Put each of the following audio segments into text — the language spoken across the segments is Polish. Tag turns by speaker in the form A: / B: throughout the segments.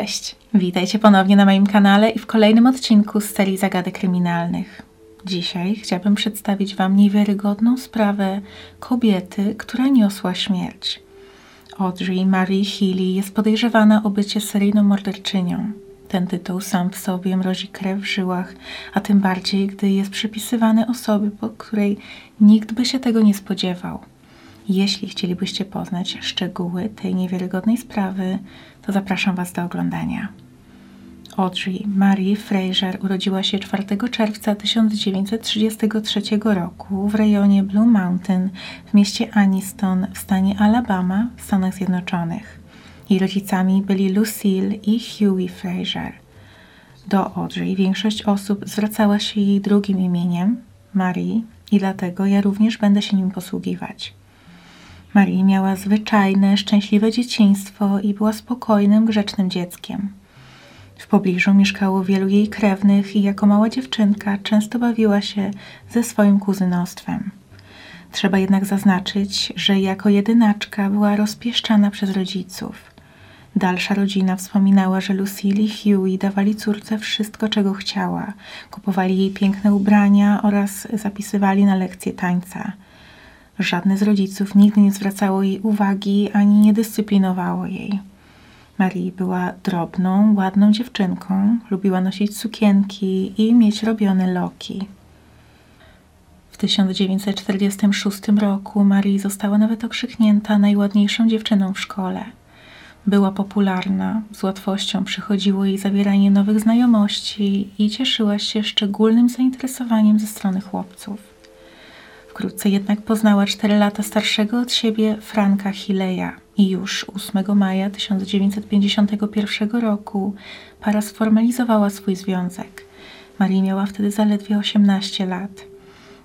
A: Cześć, witajcie ponownie na moim kanale i w kolejnym odcinku z serii zagadek kryminalnych. Dzisiaj chciałabym przedstawić Wam niewiarygodną sprawę kobiety, która niosła śmierć. Audrey Marie Healy jest podejrzewana o bycie seryjną morderczynią. Ten tytuł sam w sobie mrozi krew w żyłach, a tym bardziej, gdy jest przypisywany osobie, po której nikt by się tego nie spodziewał. Jeśli chcielibyście poznać szczegóły tej niewiarygodnej sprawy, to zapraszam Was do oglądania. Audrey Marie Fraser urodziła się 4 czerwca 1933 roku w rejonie Blue Mountain w mieście Aniston w stanie Alabama w Stanach Zjednoczonych. Jej rodzicami byli Lucille i Huey Fraser. Do Audrey większość osób zwracała się jej drugim imieniem, Marie, i dlatego ja również będę się nim posługiwać. Marie miała zwyczajne, szczęśliwe dzieciństwo i była spokojnym, grzecznym dzieckiem. W pobliżu mieszkało wielu jej krewnych i jako mała dziewczynka często bawiła się ze swoim kuzynostwem. Trzeba jednak zaznaczyć, że jako jedynaczka była rozpieszczana przez rodziców. Dalsza rodzina wspominała, że Lucille i Huey dawali córce wszystko, czego chciała. Kupowali jej piękne ubrania oraz zapisywali na lekcje tańca. Żadne z rodziców nigdy nie zwracało jej uwagi ani nie dyscyplinowało jej. Marie była drobną, ładną dziewczynką, lubiła nosić sukienki i mieć robione loki. W 1946 roku Marie została nawet okrzyknięta najładniejszą dziewczyną w szkole. Była popularna, z łatwością przychodziło jej zawieranie nowych znajomości i cieszyła się szczególnym zainteresowaniem ze strony chłopców. Wkrótce jednak poznała cztery lata starszego od siebie Franka Hileja i już 8 maja 1951 roku para sformalizowała swój związek. Marii miała wtedy zaledwie 18 lat.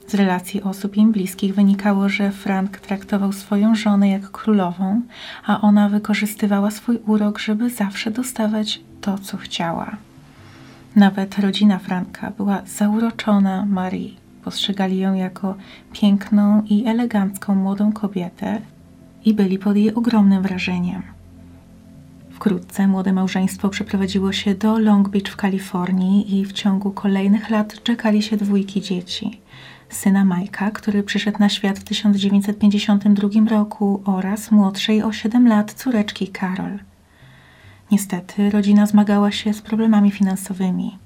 A: Z relacji osób im bliskich wynikało, że Frank traktował swoją żonę jak królową, a ona wykorzystywała swój urok, żeby zawsze dostawać to, co chciała. Nawet rodzina Franka była zauroczona Marii. Postrzegali ją jako piękną i elegancką młodą kobietę i byli pod jej ogromnym wrażeniem. Wkrótce młode małżeństwo przeprowadziło się do Long Beach w Kalifornii i w ciągu kolejnych lat czekali się dwójki dzieci. Syna Majka, który przyszedł na świat w 1952 roku oraz młodszej o 7 lat córeczki Carol. Niestety rodzina zmagała się z problemami finansowymi.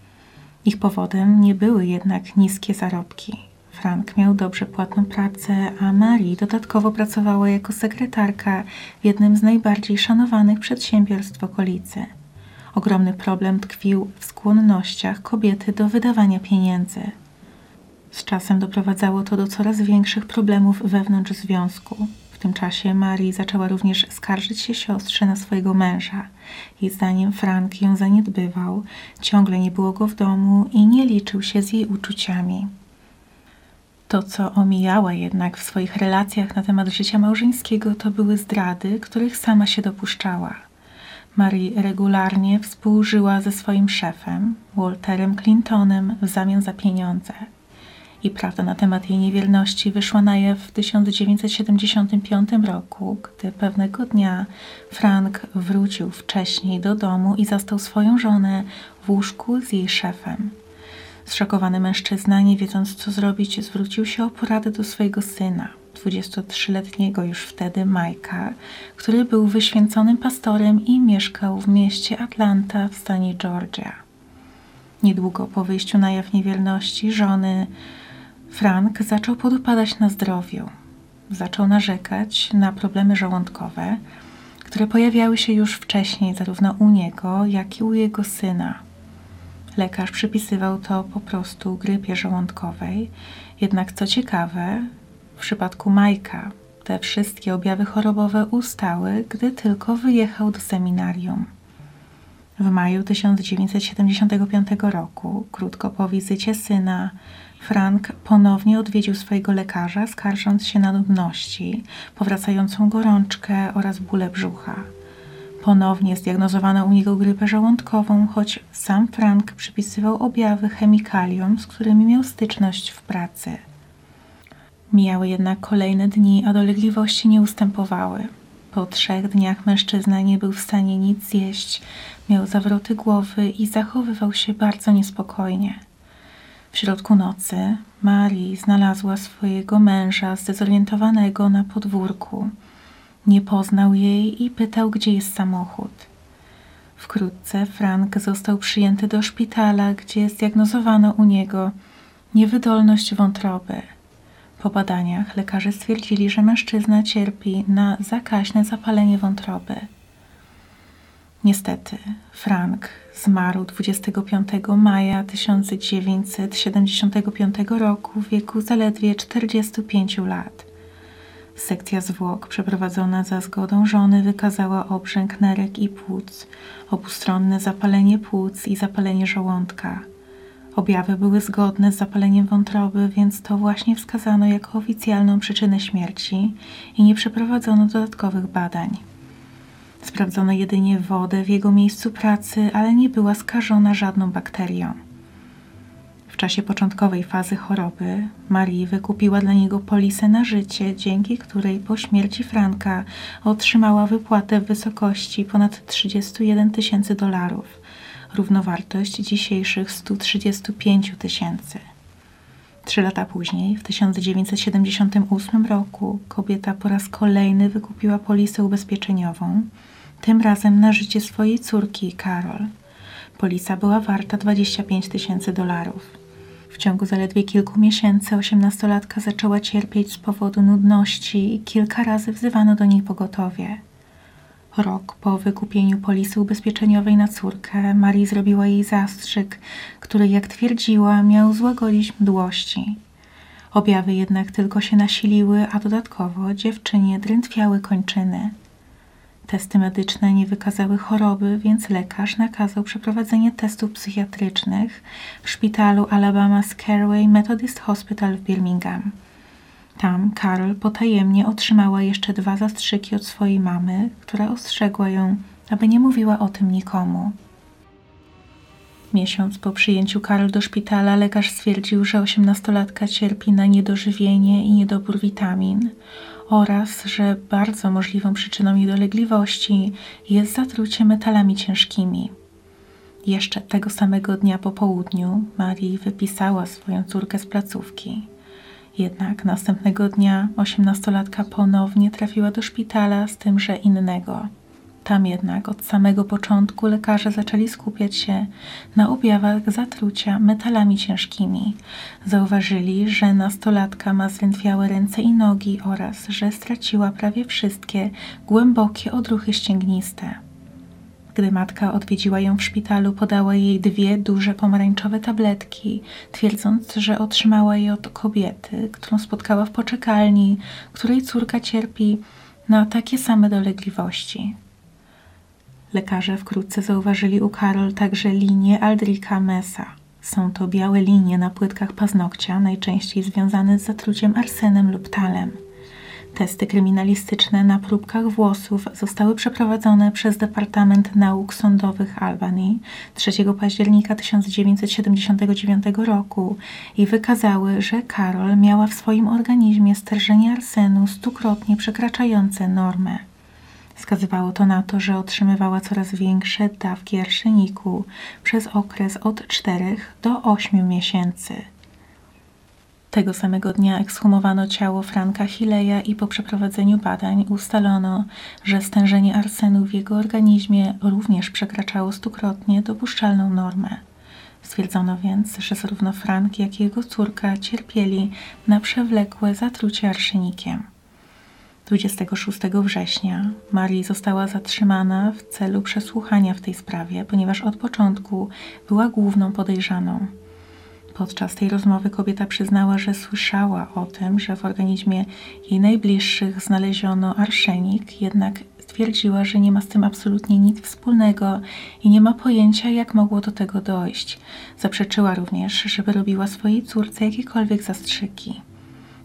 A: Ich powodem nie były jednak niskie zarobki. Frank miał dobrze płatną pracę, a Marie dodatkowo pracowała jako sekretarka w jednym z najbardziej szanowanych przedsiębiorstw okolicy. Ogromny problem tkwił w skłonnościach kobiety do wydawania pieniędzy. Z czasem doprowadzało to do coraz większych problemów wewnątrz związku. W tym czasie Marii zaczęła również skarżyć się siostrze na swojego męża. Jej zdaniem Frank ją zaniedbywał, ciągle nie było go w domu i nie liczył się z jej uczuciami. To, co omijała jednak w swoich relacjach na temat życia małżeńskiego, to były zdrady, których sama się dopuszczała. Marie regularnie współżyła ze swoim szefem, Walterem Clintonem, w zamian za pieniądze i prawda na temat jej niewierności wyszła na jaw w 1975 roku, gdy pewnego dnia Frank wrócił wcześniej do domu i zastał swoją żonę w łóżku z jej szefem. Zszokowany mężczyzna, nie wiedząc co zrobić, zwrócił się o poradę do swojego syna, 23-letniego już wtedy Majka, który był wyświęconym pastorem i mieszkał w mieście Atlanta w stanie Georgia. Niedługo po wyjściu na jaw niewierności żony Frank zaczął podupadać na zdrowiu. Zaczął narzekać na problemy żołądkowe, które pojawiały się już wcześniej zarówno u niego, jak i u jego syna. Lekarz przypisywał to po prostu grypie żołądkowej, jednak co ciekawe, w przypadku Majka te wszystkie objawy chorobowe ustały, gdy tylko wyjechał do seminarium. W maju 1975 roku, krótko po wizycie syna, Frank ponownie odwiedził swojego lekarza, skarżąc się na nudności, powracającą gorączkę oraz bóle brzucha. Ponownie zdiagnozowano u niego grypę żołądkową, choć sam Frank przypisywał objawy chemikaliom, z którymi miał styczność w pracy. Mijały jednak kolejne dni, a dolegliwości nie ustępowały. Po trzech dniach mężczyzna nie był w stanie nic zjeść, miał zawroty głowy i zachowywał się bardzo niespokojnie. W środku nocy Marii znalazła swojego męża zdezorientowanego na podwórku. Nie poznał jej i pytał, gdzie jest samochód. Wkrótce Frank został przyjęty do szpitala, gdzie zdiagnozowano u niego niewydolność wątroby. Po badaniach lekarze stwierdzili, że mężczyzna cierpi na zakaźne zapalenie wątroby. Niestety, Frank zmarł 25 maja 1975 roku w wieku zaledwie 45 lat. Sekcja zwłok przeprowadzona za zgodą żony wykazała obrzęk nerek i płuc, obustronne zapalenie płuc i zapalenie żołądka. Objawy były zgodne z zapaleniem wątroby, więc to właśnie wskazano jako oficjalną przyczynę śmierci i nie przeprowadzono dodatkowych badań. Sprawdzono jedynie wodę w jego miejscu pracy, ale nie była skażona żadną bakterią. W czasie początkowej fazy choroby Marie wykupiła dla niego polisę na życie, dzięki której po śmierci Franka otrzymała wypłatę w wysokości ponad 31 tysięcy dolarów, równowartość dzisiejszych 135 tysięcy. Trzy lata później, w 1978 roku, kobieta po raz kolejny wykupiła polisę ubezpieczeniową, tym razem na życie swojej córki, Carol. Polisa była warta 25 tysięcy dolarów. W ciągu zaledwie kilku miesięcy osiemnastolatka zaczęła cierpieć z powodu nudności i kilka razy wzywano do niej pogotowie. Rok po wykupieniu polisy ubezpieczeniowej na córkę, Marii zrobiła jej zastrzyk, który, jak twierdziła, miał złagodzić mdłości. Objawy jednak tylko się nasiliły, a dodatkowo dziewczynie drętwiały kończyny. Testy medyczne nie wykazały choroby, więc lekarz nakazał przeprowadzenie testów psychiatrycznych w szpitalu Alabama Scareway Methodist Hospital w Birmingham. Tam Carol potajemnie otrzymała jeszcze dwa zastrzyki od swojej mamy, która ostrzegła ją, aby nie mówiła o tym nikomu. Miesiąc po przyjęciu Karol do szpitala lekarz stwierdził, że osiemnastolatka cierpi na niedożywienie i niedobór witamin oraz, że bardzo możliwą przyczyną jej dolegliwości jest zatrucie metalami ciężkimi. Jeszcze tego samego dnia po południu Marii wypisała swoją córkę z placówki. Jednak następnego dnia osiemnastolatka ponownie trafiła do szpitala z tymże innego – tam jednak od samego początku lekarze zaczęli skupiać się na objawach zatrucia metalami ciężkimi. Zauważyli, że nastolatka ma zdrętwiałe ręce i nogi oraz że straciła prawie wszystkie głębokie odruchy ścięgniste. Gdy matka odwiedziła ją w szpitalu, podała jej dwie duże pomarańczowe tabletki, twierdząc, że otrzymała je od kobiety, którą spotkała w poczekalni, której córka cierpi na takie same dolegliwości. Lekarze wkrótce zauważyli u Karol także linie Aldrika Mesa. Są to białe linie na płytkach paznokcia, najczęściej związane z zatruciem arsenem lub talem. Testy kryminalistyczne na próbkach włosów zostały przeprowadzone przez Departament Nauk Sądowych Albany 3 października 1979 roku i wykazały, że Karol miała w swoim organizmie stężenie arsenu stukrotnie przekraczające normę. Wskazywało to na to, że otrzymywała coraz większe dawki arszeniku przez okres od 4 do 8 miesięcy. Tego samego dnia ekshumowano ciało Franka Hileja i po przeprowadzeniu badań ustalono, że stężenie arsenu w jego organizmie również przekraczało stukrotnie dopuszczalną normę. Stwierdzono więc, że zarówno Frank, jak i jego córka cierpieli na przewlekłe zatrucie arszenikiem. 26 września Marii została zatrzymana w celu przesłuchania w tej sprawie, ponieważ od początku była główną podejrzaną. Podczas tej rozmowy kobieta przyznała, że słyszała o tym, że w organizmie jej najbliższych znaleziono arszenik, jednak stwierdziła, że nie ma z tym absolutnie nic wspólnego i nie ma pojęcia, jak mogło do tego dojść. Zaprzeczyła również, żeby robiła swojej córce jakiekolwiek zastrzyki.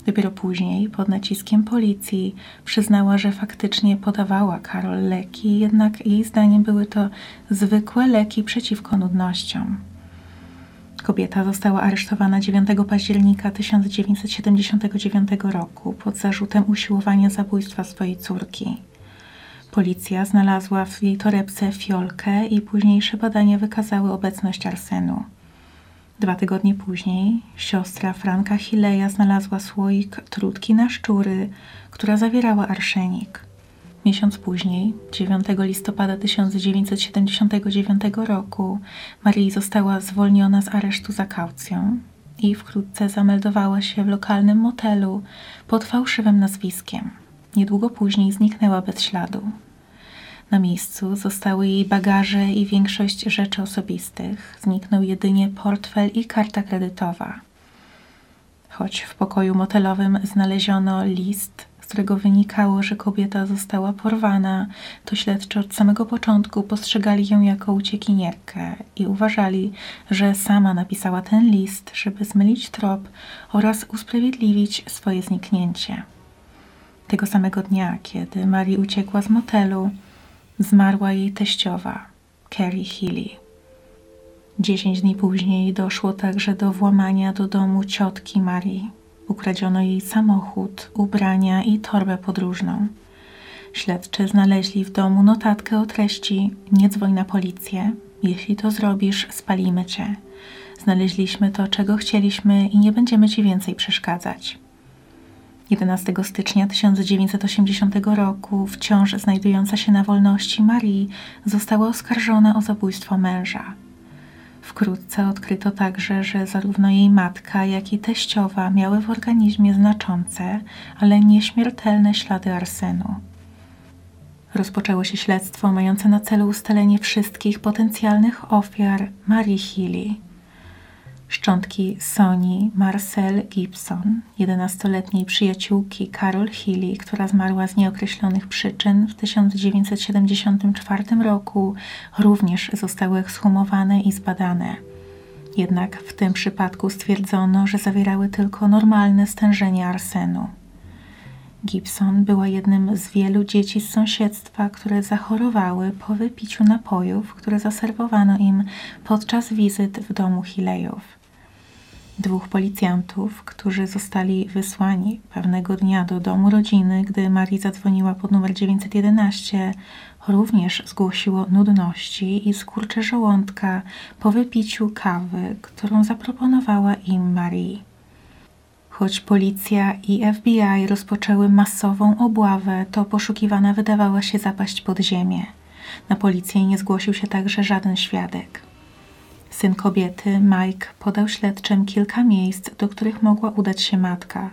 A: Dopiero później, pod naciskiem policji, przyznała, że faktycznie podawała Karol leki, jednak jej zdaniem były to zwykłe leki przeciwko nudnościom. Kobieta została aresztowana 9 października 1979 roku pod zarzutem usiłowania zabójstwa swojej córki. Policja znalazła w jej torebce fiolkę i późniejsze badania wykazały obecność arsenu. Dwa tygodnie później siostra Franka Hileja znalazła słoik trutki na szczury, która zawierała arszenik. Miesiąc później, 9 listopada 1979 roku, Marii została zwolniona z aresztu za kaucją i wkrótce zameldowała się w lokalnym motelu pod fałszywym nazwiskiem. Niedługo później zniknęła bez śladu. Na miejscu zostały jej bagaże i większość rzeczy osobistych. Zniknął jedynie portfel i karta kredytowa. Choć w pokoju motelowym znaleziono list, z którego wynikało, że kobieta została porwana, to śledczy od samego początku postrzegali ją jako uciekinierkę i uważali, że sama napisała ten list, żeby zmylić trop oraz usprawiedliwić swoje zniknięcie. Tego samego dnia, kiedy Mary uciekła z motelu, zmarła jej teściowa, Carrie Healy. Dziesięć dni później doszło także do włamania do domu ciotki Marii. Ukradziono jej samochód, ubrania i torbę podróżną. Śledczy znaleźli w domu notatkę o treści: Nie dzwoń na policję. Jeśli to zrobisz, spalimy cię. Znaleźliśmy to, czego chcieliśmy i nie będziemy ci więcej przeszkadzać. 11 stycznia 1980 roku wciąż znajdująca się na wolności Marii została oskarżona o zabójstwo męża. Wkrótce odkryto także, że zarówno jej matka, jak i teściowa miały w organizmie znaczące, ale nieśmiertelne ślady arsenu. Rozpoczęło się śledztwo mające na celu ustalenie wszystkich potencjalnych ofiar Marii Healy. Szczątki Soni Marcel Gibson, 11-letniej przyjaciółki Carol Healy, która zmarła z nieokreślonych przyczyn w 1974 roku, również zostały ekshumowane i zbadane. Jednak w tym przypadku stwierdzono, że zawierały tylko normalne stężenie arsenu. Gibson była jednym z wielu dzieci z sąsiedztwa, które zachorowały po wypiciu napojów, które zaserwowano im podczas wizyt w domu Hilejów dwóch policjantów, którzy zostali wysłani pewnego dnia do domu rodziny, gdy Marii zadzwoniła pod numer 911, również zgłosiło nudności i skurcze żołądka po wypiciu kawy, którą zaproponowała im Marii. Choć policja i FBI rozpoczęły masową obławę, to poszukiwana wydawała się zapaść pod ziemię. Na policję nie zgłosił się także żaden świadek. Syn kobiety, Mike, podał śledczym kilka miejsc, do których mogła udać się matka.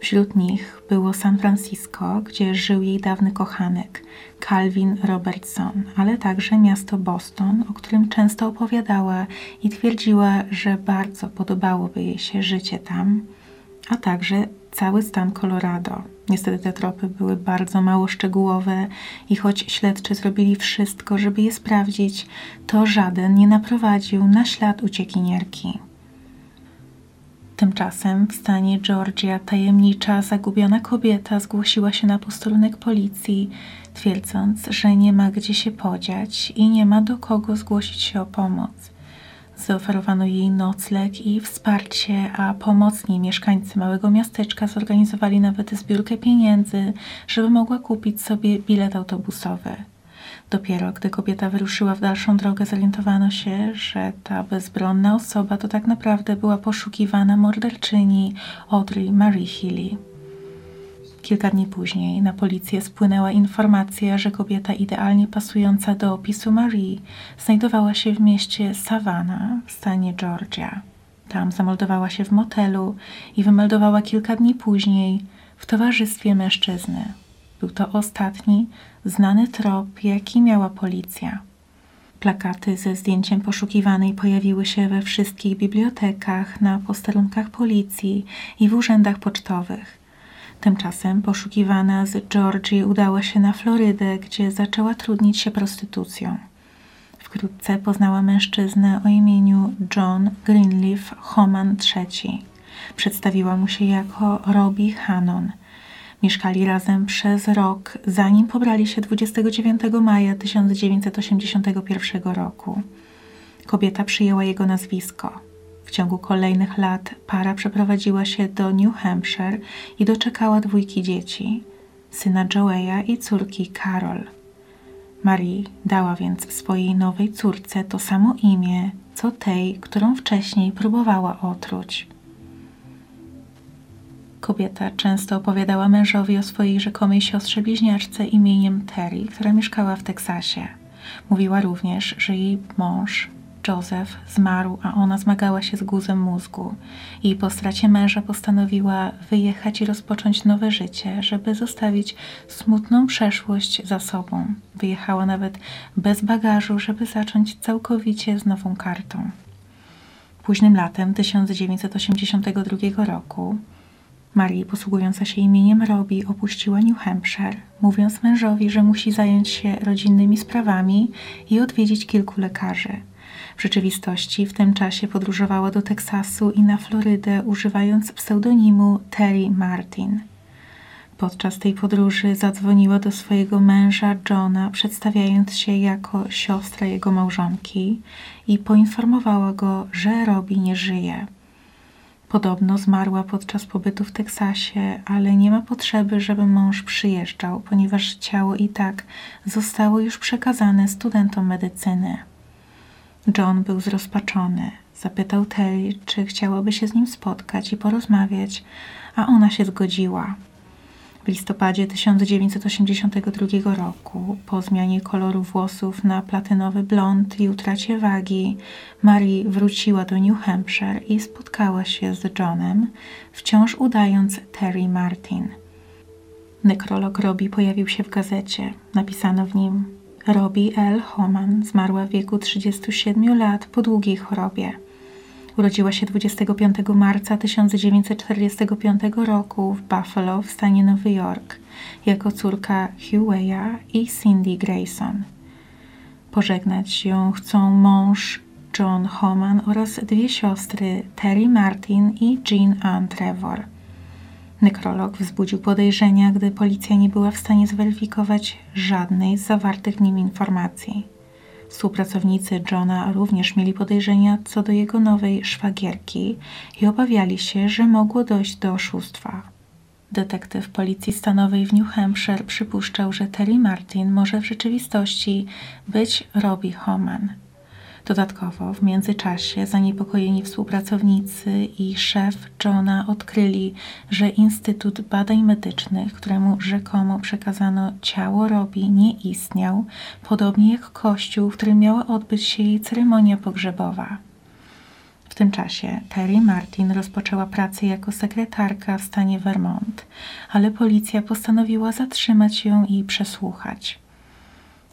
A: Wśród nich było San Francisco, gdzie żył jej dawny kochanek, Calvin Robertson, ale także miasto Boston, o którym często opowiadała i twierdziła, że bardzo podobałoby jej się życie tam, a także cały stan Colorado. Niestety te tropy były bardzo mało szczegółowe i choć śledczy zrobili wszystko, żeby je sprawdzić, to żaden nie naprowadził na ślad uciekinierki. Tymczasem w stanie Georgia tajemnicza, zagubiona kobieta zgłosiła się na posterunek policji, twierdząc, że nie ma gdzie się podziać i nie ma do kogo zgłosić się o pomoc. Zaoferowano jej nocleg i wsparcie, a pomocni mieszkańcy małego miasteczka zorganizowali nawet zbiórkę pieniędzy, żeby mogła kupić sobie bilet autobusowy. Dopiero gdy kobieta wyruszyła w dalszą drogę, zorientowano się, że ta bezbronna osoba to tak naprawdę była poszukiwana morderczyni Audrey Marie Healy. Kilka dni później na policję spłynęła informacja, że kobieta idealnie pasująca do opisu Marie znajdowała się w mieście Savannah w stanie Georgia. Tam zameldowała się w motelu i wymeldowała kilka dni później w towarzystwie mężczyzny. Był to ostatni znany trop, jaki miała policja. Plakaty ze zdjęciem poszukiwanej pojawiły się we wszystkich bibliotekach, na posterunkach policji i w urzędach pocztowych. Tymczasem poszukiwana z Georgii udała się na Florydę, gdzie zaczęła trudnić się prostytucją. Wkrótce poznała mężczyznę o imieniu John Greenleaf Homan III. Przedstawiła mu się jako Robbie Hannon. Mieszkali razem przez rok, zanim pobrali się 29 maja 1981 roku. Kobieta przyjęła jego nazwisko. W ciągu kolejnych lat para przeprowadziła się do New Hampshire i doczekała dwójki dzieci, syna Joeya i córki Carol. Marie dała więc swojej nowej córce to samo imię, co tej, którą wcześniej próbowała otruć. Kobieta często opowiadała mężowi o swojej rzekomej siostrze bliźniaczce imieniem Terry, która mieszkała w Teksasie. Mówiła również, że jej mąż Joseph zmarł, a ona zmagała się z guzem mózgu i po stracie męża postanowiła wyjechać i rozpocząć nowe życie, żeby zostawić smutną przeszłość za sobą. Wyjechała nawet bez bagażu, żeby zacząć całkowicie z nową kartą. Późnym latem 1982 roku Marii, posługująca się imieniem Robi, opuściła New Hampshire, mówiąc mężowi, że musi zająć się rodzinnymi sprawami i odwiedzić kilku lekarzy. W rzeczywistości w tym czasie podróżowała do Teksasu i na Florydę, używając pseudonimu Terry Martin. Podczas tej podróży zadzwoniła do swojego męża Johna, przedstawiając się jako siostra jego małżonki i poinformowała go, że Robi nie żyje. Podobno zmarła podczas pobytu w Teksasie, ale nie ma potrzeby, żeby mąż przyjeżdżał, ponieważ ciało i tak zostało już przekazane studentom medycyny. John był zrozpaczony. Zapytał Terry, czy chciałaby się z nim spotkać i porozmawiać, a ona się zgodziła. W listopadzie 1982 roku, po zmianie koloru włosów na platynowy blond i utracie wagi, Marie wróciła do New Hampshire i spotkała się z Johnem, wciąż udając Terry Martin. Nekrolog Robi pojawił się w gazecie. Napisano w nim Robi L. Homan zmarła w wieku 37 lat po długiej chorobie. Urodziła się 25 marca 1945 roku w Buffalo w stanie Nowy Jork jako córka Hughes'a i Cindy Grayson. Pożegnać ją chcą mąż John Homan oraz dwie siostry Terry Martin i Jean Ann Trevor. Nekrolog wzbudził podejrzenia, gdy policja nie była w stanie zweryfikować żadnej z zawartych w nim informacji. Współpracownicy Johna również mieli podejrzenia co do jego nowej szwagierki i obawiali się, że mogło dojść do oszustwa. Detektyw Policji Stanowej w New Hampshire przypuszczał, że Terry Martin może w rzeczywistości być Robbie Homan, Dodatkowo w międzyczasie zaniepokojeni współpracownicy i szef Johna odkryli, że Instytut Badań Medycznych, któremu rzekomo przekazano ciało Robi, nie istniał, podobnie jak kościół, w którym miała odbyć się jej ceremonia pogrzebowa. W tym czasie Terry Martin rozpoczęła pracę jako sekretarka w stanie Vermont, ale policja postanowiła zatrzymać ją i przesłuchać.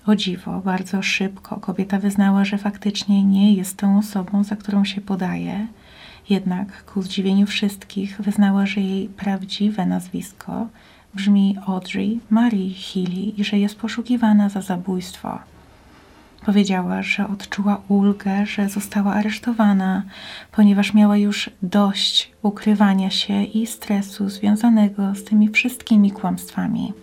A: O dziwo, bardzo szybko kobieta wyznała, że faktycznie nie jest tą osobą, za którą się podaje. Jednak ku zdziwieniu wszystkich wyznała, że jej prawdziwe nazwisko brzmi Audrey Marie Healy i że jest poszukiwana za zabójstwo. Powiedziała, że odczuła ulgę, że została aresztowana, ponieważ miała już dość ukrywania się i stresu związanego z tymi wszystkimi kłamstwami.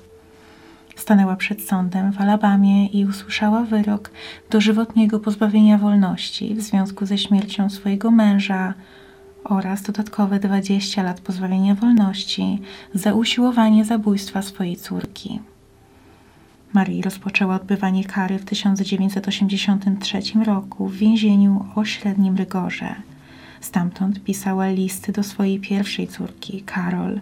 A: Stanęła przed sądem w Alabamie i usłyszała wyrok dożywotniego pozbawienia wolności w związku ze śmiercią swojego męża oraz dodatkowe 20 lat pozbawienia wolności za usiłowanie zabójstwa swojej córki. Marie rozpoczęła odbywanie kary w 1983 roku w więzieniu o średnim rygorze. Stamtąd pisała listy do swojej pierwszej córki, Karol,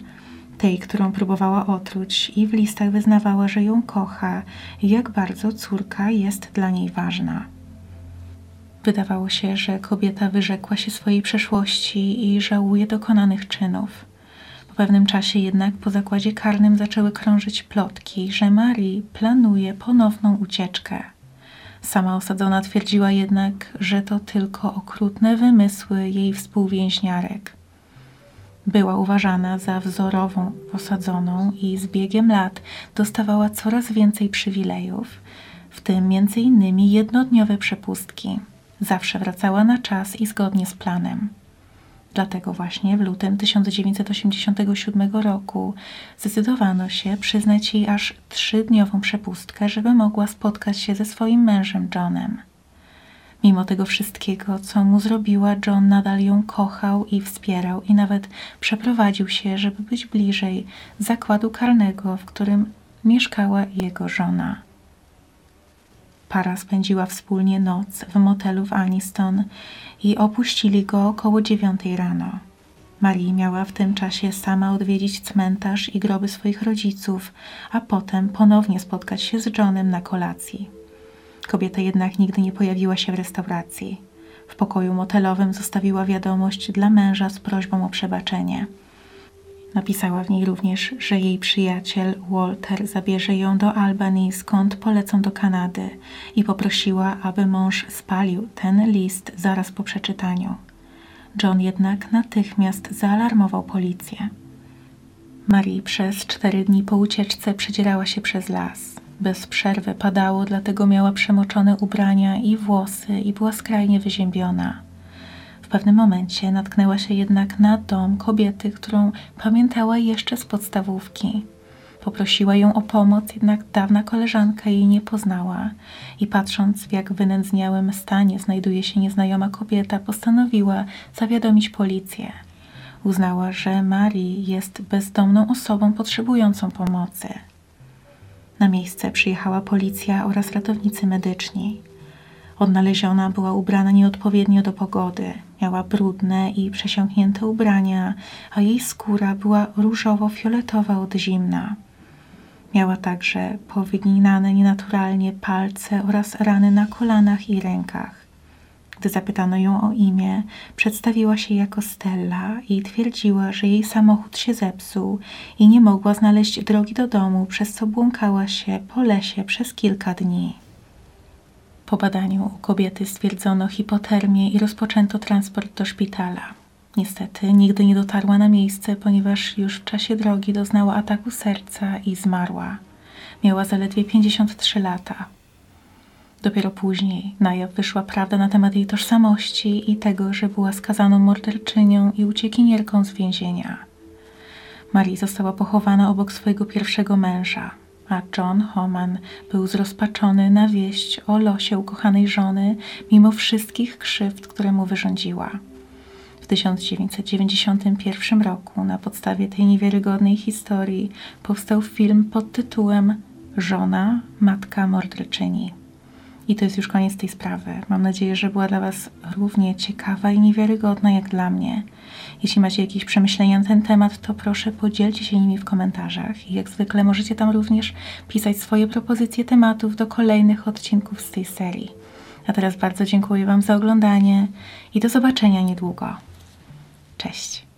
A: tej, którą próbowała otruć, i w listach wyznawała, że ją kocha i jak bardzo córka jest dla niej ważna. Wydawało się, że kobieta wyrzekła się swojej przeszłości i żałuje dokonanych czynów. Po pewnym czasie jednak po zakładzie karnym zaczęły krążyć plotki, że Marie planuje ponowną ucieczkę. Sama osadzona twierdziła jednak, że to tylko okrutne wymysły jej współwięźniarek. Była uważana za wzorową posadzoną i z biegiem lat dostawała coraz więcej przywilejów, w tym innymi jednodniowe przepustki. Zawsze wracała na czas i zgodnie z planem. Dlatego właśnie w lutym 1987 roku zdecydowano się przyznać jej aż trzydniową przepustkę, żeby mogła spotkać się ze swoim mężem Johnem. Mimo tego wszystkiego, co mu zrobiła, John nadal ją kochał i wspierał i nawet przeprowadził się, żeby być bliżej zakładu karnego, w którym mieszkała jego żona. para spędziła wspólnie noc w motelu w Aniston i opuścili go około dziewiątej rano. Marie miała w tym czasie sama odwiedzić cmentarz i groby swoich rodziców, a potem ponownie spotkać się z Johnem na kolacji. Kobieta jednak nigdy nie pojawiła się w restauracji. W pokoju motelowym zostawiła wiadomość dla męża z prośbą o przebaczenie. Napisała w niej również, że jej przyjaciel Walter zabierze ją do Albanii, skąd polecą do Kanady i poprosiła, aby mąż spalił ten list zaraz po przeczytaniu. John jednak natychmiast zaalarmował policję. Marie przez cztery dni po ucieczce przedzierała się przez las. Bez przerwy padało, dlatego miała przemoczone ubrania i włosy i była skrajnie wyziębiona. W pewnym momencie natknęła się jednak na dom kobiety, którą pamiętała jeszcze z podstawówki. Poprosiła ją o pomoc, jednak dawna koleżanka jej nie poznała i patrząc w jak wynędzniałym stanie znajduje się nieznajoma kobieta, postanowiła zawiadomić policję. Uznała, że Marii jest bezdomną osobą potrzebującą pomocy. Na miejsce przyjechała policja oraz ratownicy medyczni. Odnaleziona była ubrana nieodpowiednio do pogody. Miała brudne i przesiąknięte ubrania, a jej skóra była różowo-fioletowa od zimna. Miała także powyginane nienaturalnie palce oraz rany na kolanach i rękach. Gdy zapytano ją o imię, przedstawiła się jako Stella i twierdziła, że jej samochód się zepsuł i nie mogła znaleźć drogi do domu, przez co błąkała się po lesie przez kilka dni. Po badaniu u kobiety stwierdzono hipotermię i rozpoczęto transport do szpitala. Niestety nigdy nie dotarła na miejsce, ponieważ już w czasie drogi doznała ataku serca i zmarła. Miała zaledwie 53 lata. Dopiero później na jaw wyszła prawda na temat jej tożsamości i tego, że była skazaną morderczynią i uciekinierką z więzienia. Marie została pochowana obok swojego pierwszego męża, a John Homan był zrozpaczony na wieść o losie ukochanej żony, mimo wszystkich krzywd, które mu wyrządziła. W 1991 roku na podstawie tej niewiarygodnej historii powstał film pod tytułem Żona, matka morderczyni. I to jest już koniec tej sprawy. Mam nadzieję, że była dla Was równie ciekawa i niewiarygodna jak dla mnie. Jeśli macie jakieś przemyślenia na ten temat, to proszę podzielcie się nimi w komentarzach. I jak zwykle możecie tam również pisać swoje propozycje tematów do kolejnych odcinków z tej serii. A teraz bardzo dziękuję Wam za oglądanie i do zobaczenia niedługo. Cześć.